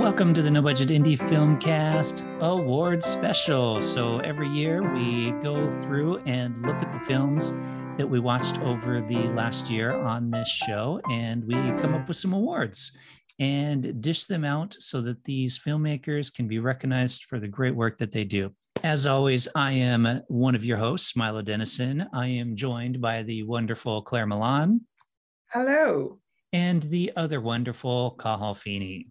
Welcome to the No Budget Indie Filmcast Awards Special. So every year we go through and look at the films that we watched over the last year on this show, and we come up with some awards and dish them out so that these filmmakers can be recognized for the great work that they do. As always, I am one of your hosts, Milo Dennison. I am joined by the wonderful Claire Milan. Hello. And the other wonderful Cathal Feeney.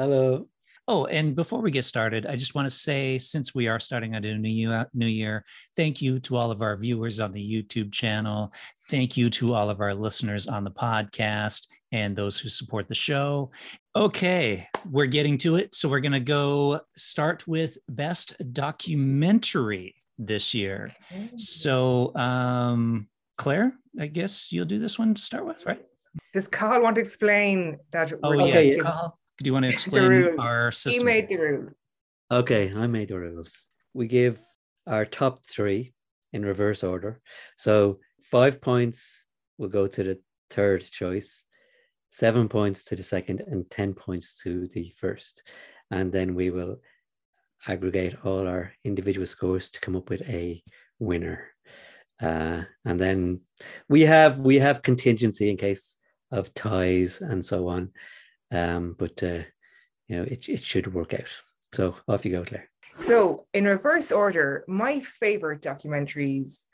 Hello. Oh, and before we get started, I just want to say, since we are starting out a new year, new year, thank you to all of our viewers on the YouTube channel. Thank you to all of our listeners on the podcast and those who support the show. Okay, we're getting to it. So we're going to go start with best documentary this year. So, um, Claire, I guess you'll do this one to start with, right? Does Carl want to explain that? Oh, we're yeah. Okay. Carl, do you want to The explain rule. our He system? made the rule. Okay, I made the rules. We give our top three in reverse order. So five points will go to the third choice, seven points to the second, and 10 points to the first. And then we will aggregate all our individual scores to come up with a winner. Uh, and then we have we have contingency in case of ties and so on. Um, but uh, you know, it, it should work out. So off you go, Claire. So, in reverse order, my favorite documentaries,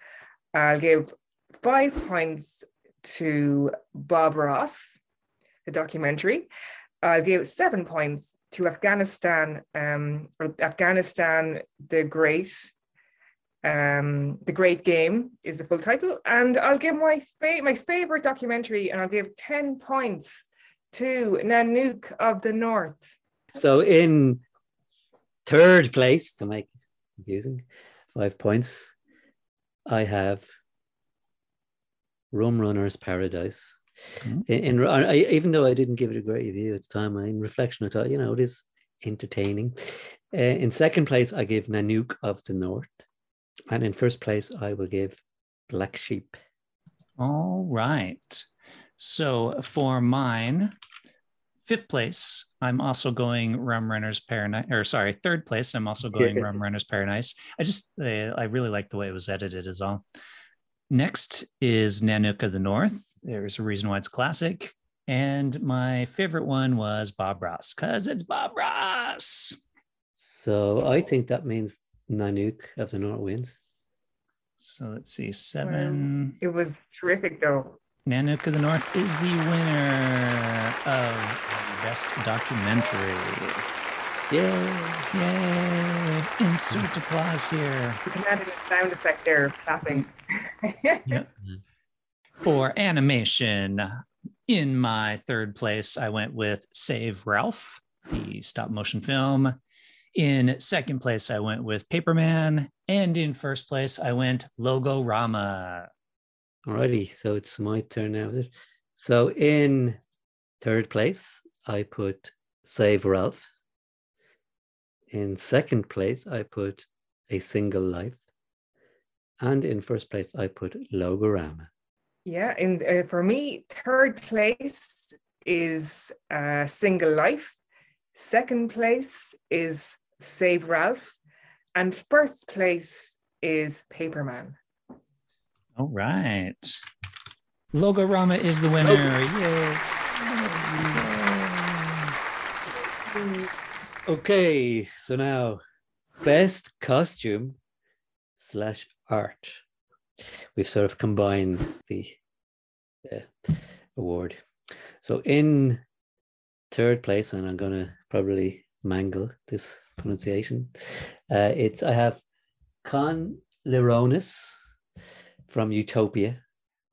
I'll give five points to Bob Ross, the documentary. I'll give seven points to Afghanistan, um, or Afghanistan, the Great. Um, the Great Game is the full title, and I'll give my fa- my favorite documentary, and I'll give ten points to Nanook of the North. So in third place, to make it confusing, five points, I have Rum Runner's Paradise. Mhm. In, in I, even though I didn't give it a great review at the time, in reflection, I thought, you know, it is entertaining. Uh, in second place, I give Nanook of the North. And in first place, I will give Black Sheep. All right. So for mine, fifth place, I'm also going Rum Runners Paradise, or sorry, third place, I'm also going Rum Runners Paradise. I just, I, I really like the way it was edited, is all. Next is Nanook of the North. There's a reason why it's classic. And my favorite one was Bob Ross, because it's Bob Ross. So I think that means Nanook of the North wins. So let's see, seven. It was terrific, though. Nanook of the North is the winner of Best Documentary. Yeah. Yay! Insert applause here. You can add a sound effect there, clapping. Yep. For animation, in my third place, I went with Save Ralph, the stop motion film. In second place, I went with Paperman. And in first place, I went Logorama. Alrighty, so it's my turn now. So in third place, I put Save Ralph. In second place, I put A Single Life. And in first place, I put Logorama. Yeah, and uh, for me, third place is uh, Single Life. Second place is Save Ralph. And first place is Paperman. All right. Logorama is the winner. Yay. Okay, so now best costume slash art. We've sort of combined the uh, award. So in third place, and I'm gonna probably mangle this pronunciation. Uh, it's I have Con Leronis from Utopia.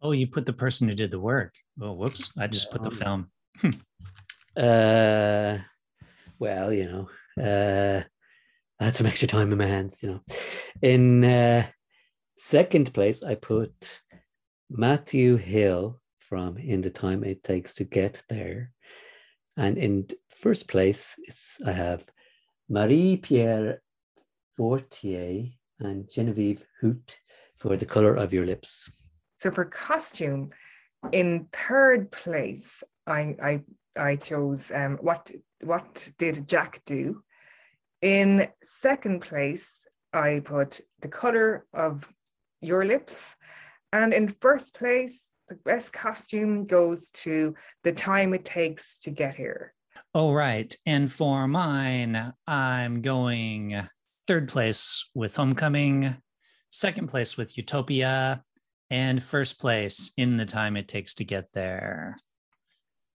Oh, you put the person who did the work. Oh, whoops. I just put the film. Uh, well, you know, uh, I had some extra time in my hands, you know. In uh, second place, I put Matthew Hill from In the Time It Takes to Get There. And in first place, it's I have Marie Pierre Fortier and Genevieve Hoot for The Color of Your Lips. So for costume, in third place, I, I I chose um, what what did Jack do? In second place, I put the color of your lips, and in first place, the best costume goes to the time it takes to get here. Oh, right. And for mine, I'm going third place with Homecoming, second place with Utopia, and first place in the time it takes to get there.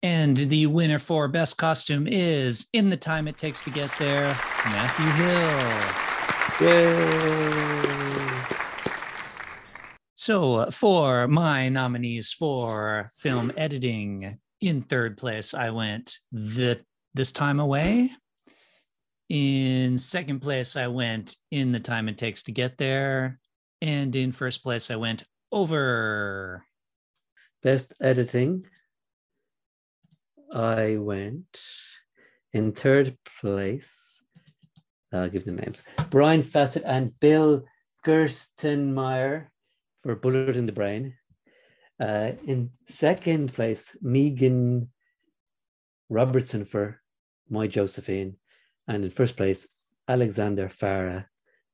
And the winner for best costume is In the Time It Takes to Get There, Matthew Hill. Yay! So, for my nominees for film editing, in third place, I went the This Time Away. In second place, I went In the Time It Takes to Get There. And in first place, I went Over. Best editing. I went in third place. I'll give the names Brian Fassett and Bill Gerstenmeyer for Bullet in the Brain. Uh, in second place, Megan Robertson for My Josephine. And in first place, Alexander Farah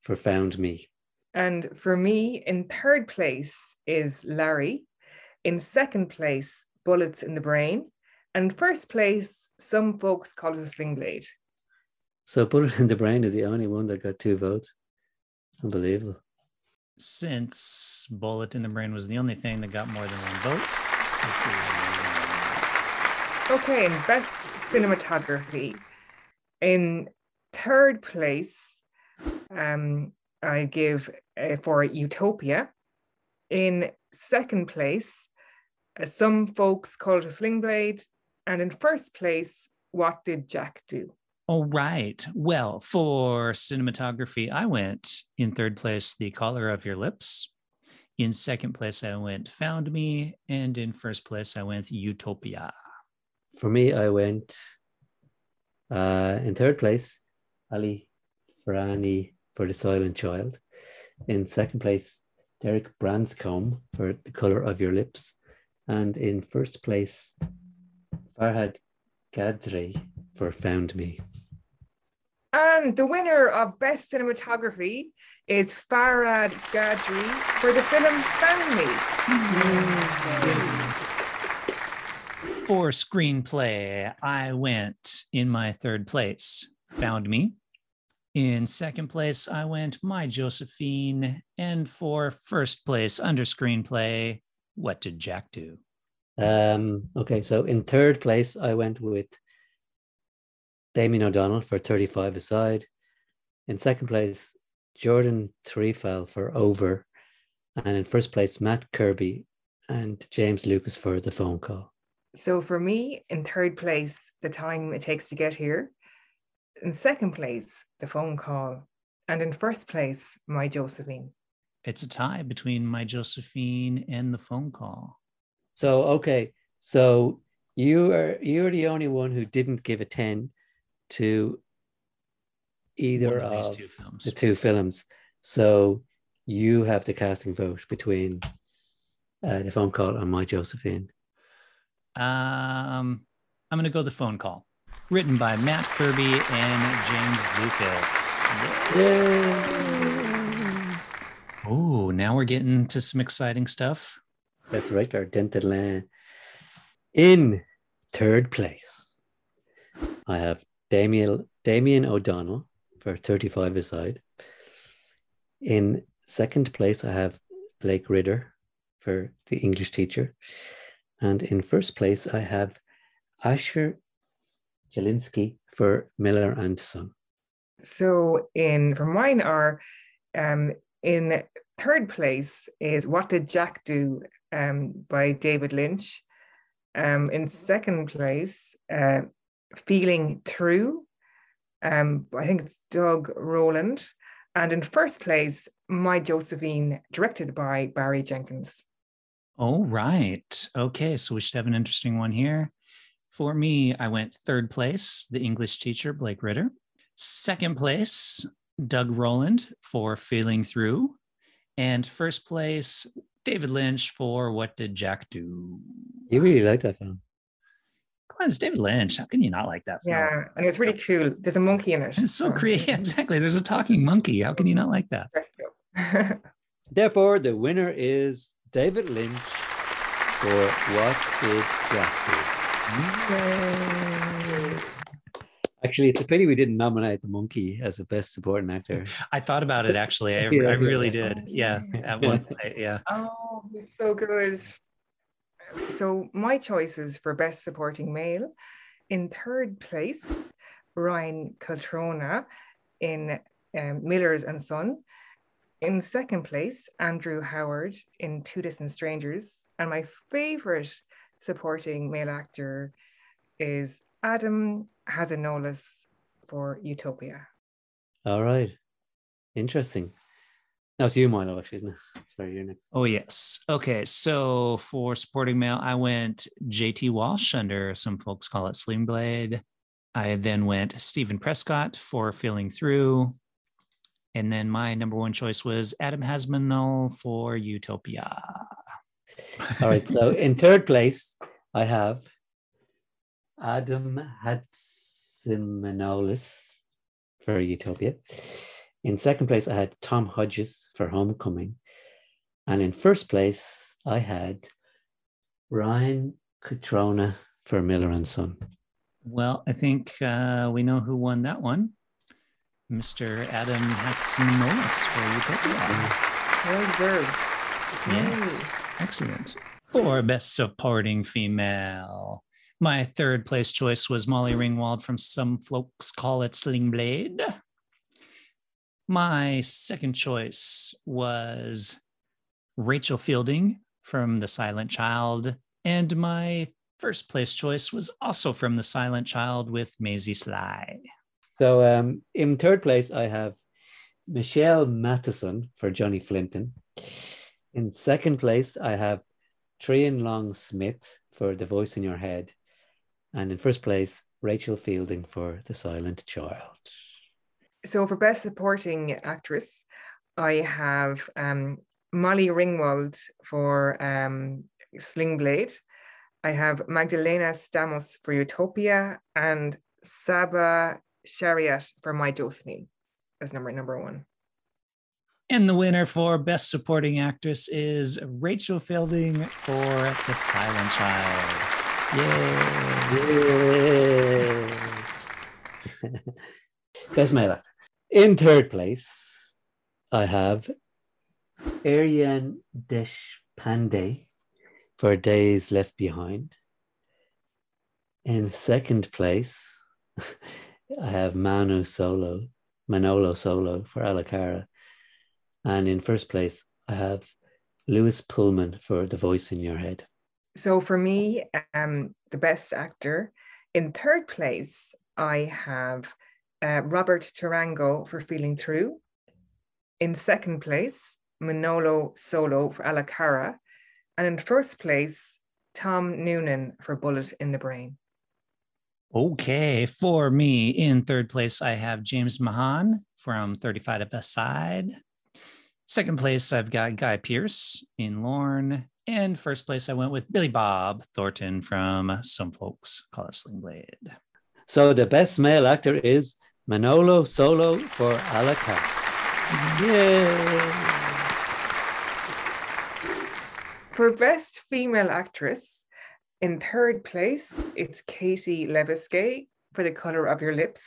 for Found Me. And for me, in third place is Larry. In second place, Bullets in the Brain. And first place, some folks call it a sling blade. So Bullet in the Brain is the only one that got two votes. Unbelievable. Since Bullet in the Brain was the only thing that got more than one vote. Okay, and best cinematography. In third place, um, I give uh, for Utopia. In second place, uh, some folks call it a sling blade. And in first place, what did Jack do? All right. Well, for cinematography, I went in third place, The Color of Your Lips. In second place, I went Found Me. And in first place, I went Utopia. For me, I went uh, in third place, Ali Farani for The Silent Child. In second place, Derek Branscombe for The Color of Your Lips. And in first place, Farhad Gadri for Found Me. And the winner of Best Cinematography is Farhad Gadri for the film Found Me. For screenplay, I went in my third place, Found Me. In second place, I went My Josephine. And for first place, under screenplay, What Did Jack Do? Um, okay, so in third place, I went with Damien O'Donnell for 35 aside. In second place, Jordan Threlfall for over. And in first place, Mat Kirkby and James Lucas for the phone call. So for me, in third place, the time it takes to get here. In second place, the phone call. And in first place, my Josephine. It's a tie between my Josephine and the phone call. So okay, so you are you're the only one who didn't give a 10 to either One of these of two films. the two films. So you have the casting vote between uh, the phone call and my Josephine. Um, I'm going to go the phone call, written by Mat Kirkby and James Lucas. Oh, now we're getting to some exciting stuff. Best director, Denton Land. In third place, I have Damien, Damien O'Donnell for 35 aside. In second place, I have Blake Ridder for the English teacher. And in first place, I have Asher Jelinsky for Miller and Son. So in from mine are um, in third place is What Did Jack Do um, by David Lynch. Um, in second place, uh, Feeling Through. Um, I think it's Doug Roland. And in first place, My Josephine, directed by Barry Jenkins. Oh, right. Okay, so we should have an interesting one here. For me, I went third place, the English teacher, Blake Ritter. Second place, Doug Roland for Feeling Through. And first place, David Lynch for What Did Jack Do? You really like that film. Come on, it's David Lynch. How can you not like that film? Yeah, and it's really cool. There's a monkey in it. It's so creative. Yeah, exactly. There's a talking monkey. How can you not like that? Therefore, the winner is David Lynch for What Did Jack Do? Actually, it's a pity we didn't nominate the monkey as the best supporting actor. I thought about it actually. I, Yeah, I really yeah. did. Yeah. At Yeah. one point, yeah. Oh, it's so good. So my choices for best supporting male, in third place, Ryan Cutrona in um, Millers and Son. In second place, Andrew Howard in Two Distant Strangers. And my favorite supporting male actor is Adam Hazanolis for Utopia. All right. Interesting. Now it's you, Milo, actually, isn't it? Sorry, you're next. Oh yes. Okay. So for supporting male, I went JT Walsh under some folks call it Sling Blade. I then went Steven Prescod for Feeling Through. And then my number one choice was Adam Hasmanul for Utopia. All right. So in third place, I have Adam Hatsimanolis for Utopia. In second place, I had Tom Hodges for Homecoming. And in first place, I had Ryan Cutrona for Miller and Son. Well, I think uh, we know who won that one. Mr. Adam Hatzimoulis for Utopia. Well deserved. Yes. Yay. Excellent. For best supporting female, my third place choice was Molly Ringwald from Some Folks Call It Sling Blade. My second choice was Rachel Fielding from The Silent Child. And my first place choice was also from The Silent Child with Maisie Sly. So um, in third place, I have Michelle Matheson for Johnny Flynton. In second place, I have Trian Long Smith for The Voice in Your Head. And in first place, Rachel Fielding for The Silent Child. So for best supporting actress, I have um, Molly Ringwald for um, Sling Blade. I have Magdalena Stamos for Utopia and Saba Shariat for My Josephine as number number one. And the winner for Best Supporting Actress is Rachel Fielding for The Silent Child. Yay! Male actor. In third place, I have Aryan Deshpande for Days Left Behind. In second place, I have Manu Solo, Manolo Solo for A la cara. And in first place, I have Lewis Pullman for The Voice in Your Head. So for me, um, the best actor. In third place, I have uh, Robert Tarango for Feeling Through. In second place, Manolo Solo for A la cara. And in first place, Tom Noonan for Bullet in the Brain. Okay, for me, in third place, I have James Mahan from 35 to Best Side. Second place, I've got Guy Pearce in Lorne. And first place, I went with Billy Bob Thornton from Some Folks Call It Sling Blade. So the best male actor is Manolo Solo for A la cara. Yay! For Best Female Actress, in third place, it's Katie Leviskay for The Color of Your Lips.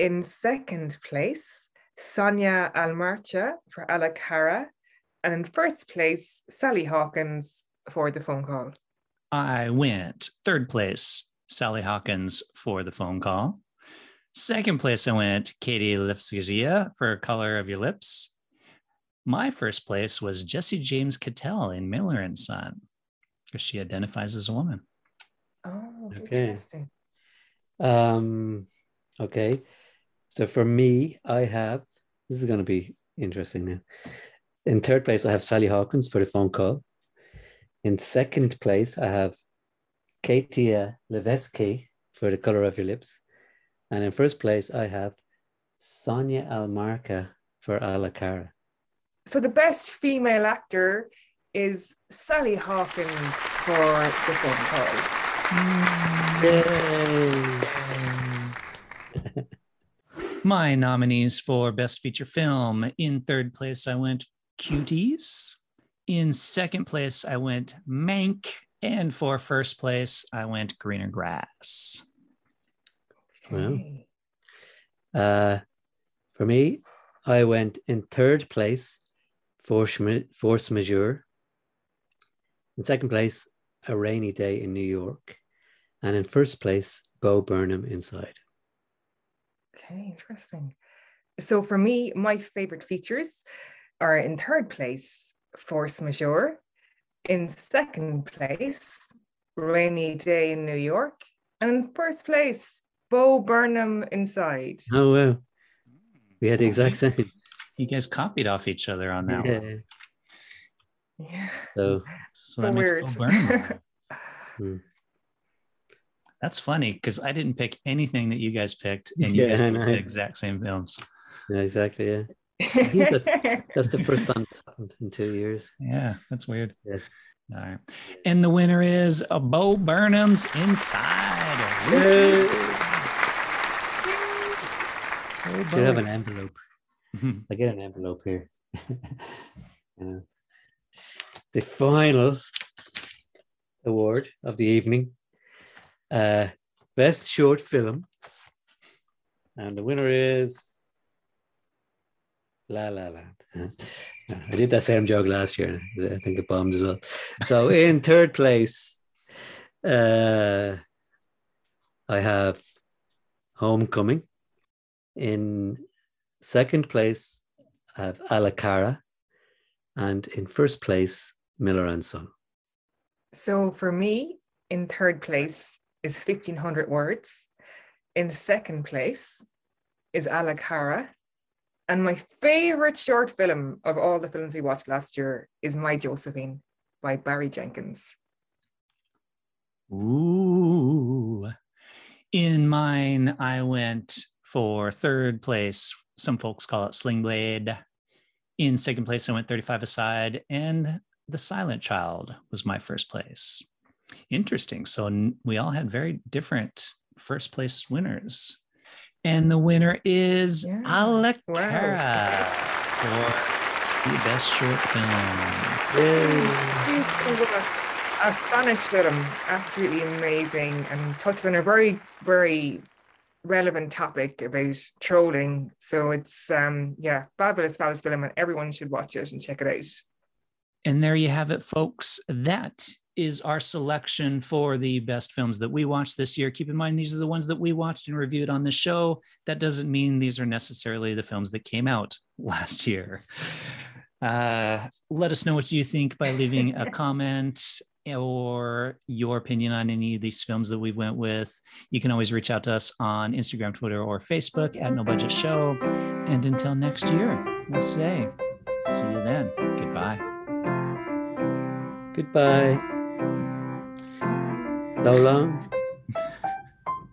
In second place, Sonia Almarcha for A la cara. And in first place, Sally Hawkins for The Phone Call. I went third place, Sally Hawkins for the phone call. Second place, I went Katie Lefsizia for Color of Your Lips. My first place was Jesse James Keitel in Miller and Son, because she identifies as a woman. Oh, Okay. interesting. Um, okay. So for me, I have this is going to be interesting now. In third place, I have Sally Hawkins for the phone call. In second place, I have Katia Levesky for the color of your lips. And in first place, I have Sonia Almarcha for A la cara. So the best female actor is Sally Hawkins for The Phone Call. Mm. My nominees for Best Feature Film in third place, I went Cuties. In second place, I went Mank. And for first place, I went Greener Grass. Wow. Uh, for me, I went in third place, Force, Force Majeure. In second place, A Rainy Day in New York. And in first place, Bo Burnham Inside. Okay, interesting. So for me, my favorite features are in third place, Force Majeure. In second place, Rainy Day in New York. And in first place, Bo Burnham Inside. Oh, wow. We had the exact same. You guys copied off each other on that Yeah. one. Yeah. So, So that So makes weird. Bo Burnham. Hmm. That's funny because I didn't pick anything that you guys picked, and you Yeah, guys picked the exact same films. yeah, exactly. Yeah. That's the first time it's happened in two years. Yeah, that's weird. Yeah. All right. And the winner is uh, Bo Burnham's Inside. Bo Should have an envelope. Mhm. I get an envelope here. The final award of the evening, uh, best short film, and the winner is La La Land. I did that same joke last year. I think it bombed as well. So in third place, uh, I have Homecoming. In second place, I have A la cara. And in first place, Miller and Son. So for me, in third place is 1500 words. In second place is A la cara. And my favorite short film of all the films we watched last year is My Josephine by Barry Jenkins. Ooh. In mine, I went for third place. Some folks call it Sling Blade. In second place, I went 35 aside, and The Silent Child was my first place. Interesting. So we all had very different first place winners. And the winner is Yeah. A la cara for the best short film. A Spanish film, absolutely amazing, and touches on a very, very relevant topic about trolling. So it's um yeah, fabulous, fabulous film, and everyone should watch it and check it out. And there you have it, folks. That is our selection for the best films that we watched this year. Keep in mind, these are the ones that we watched and reviewed on the show. That doesn't mean these are necessarily the films that came out last year. Uh, let us know what you think by leaving a comment or your opinion on any of these films that we went with. You can always reach out to us on Instagram, Twitter, or Facebook at No Budget Show. And until next year, we'll say, see you then. Goodbye. Goodbye. So long.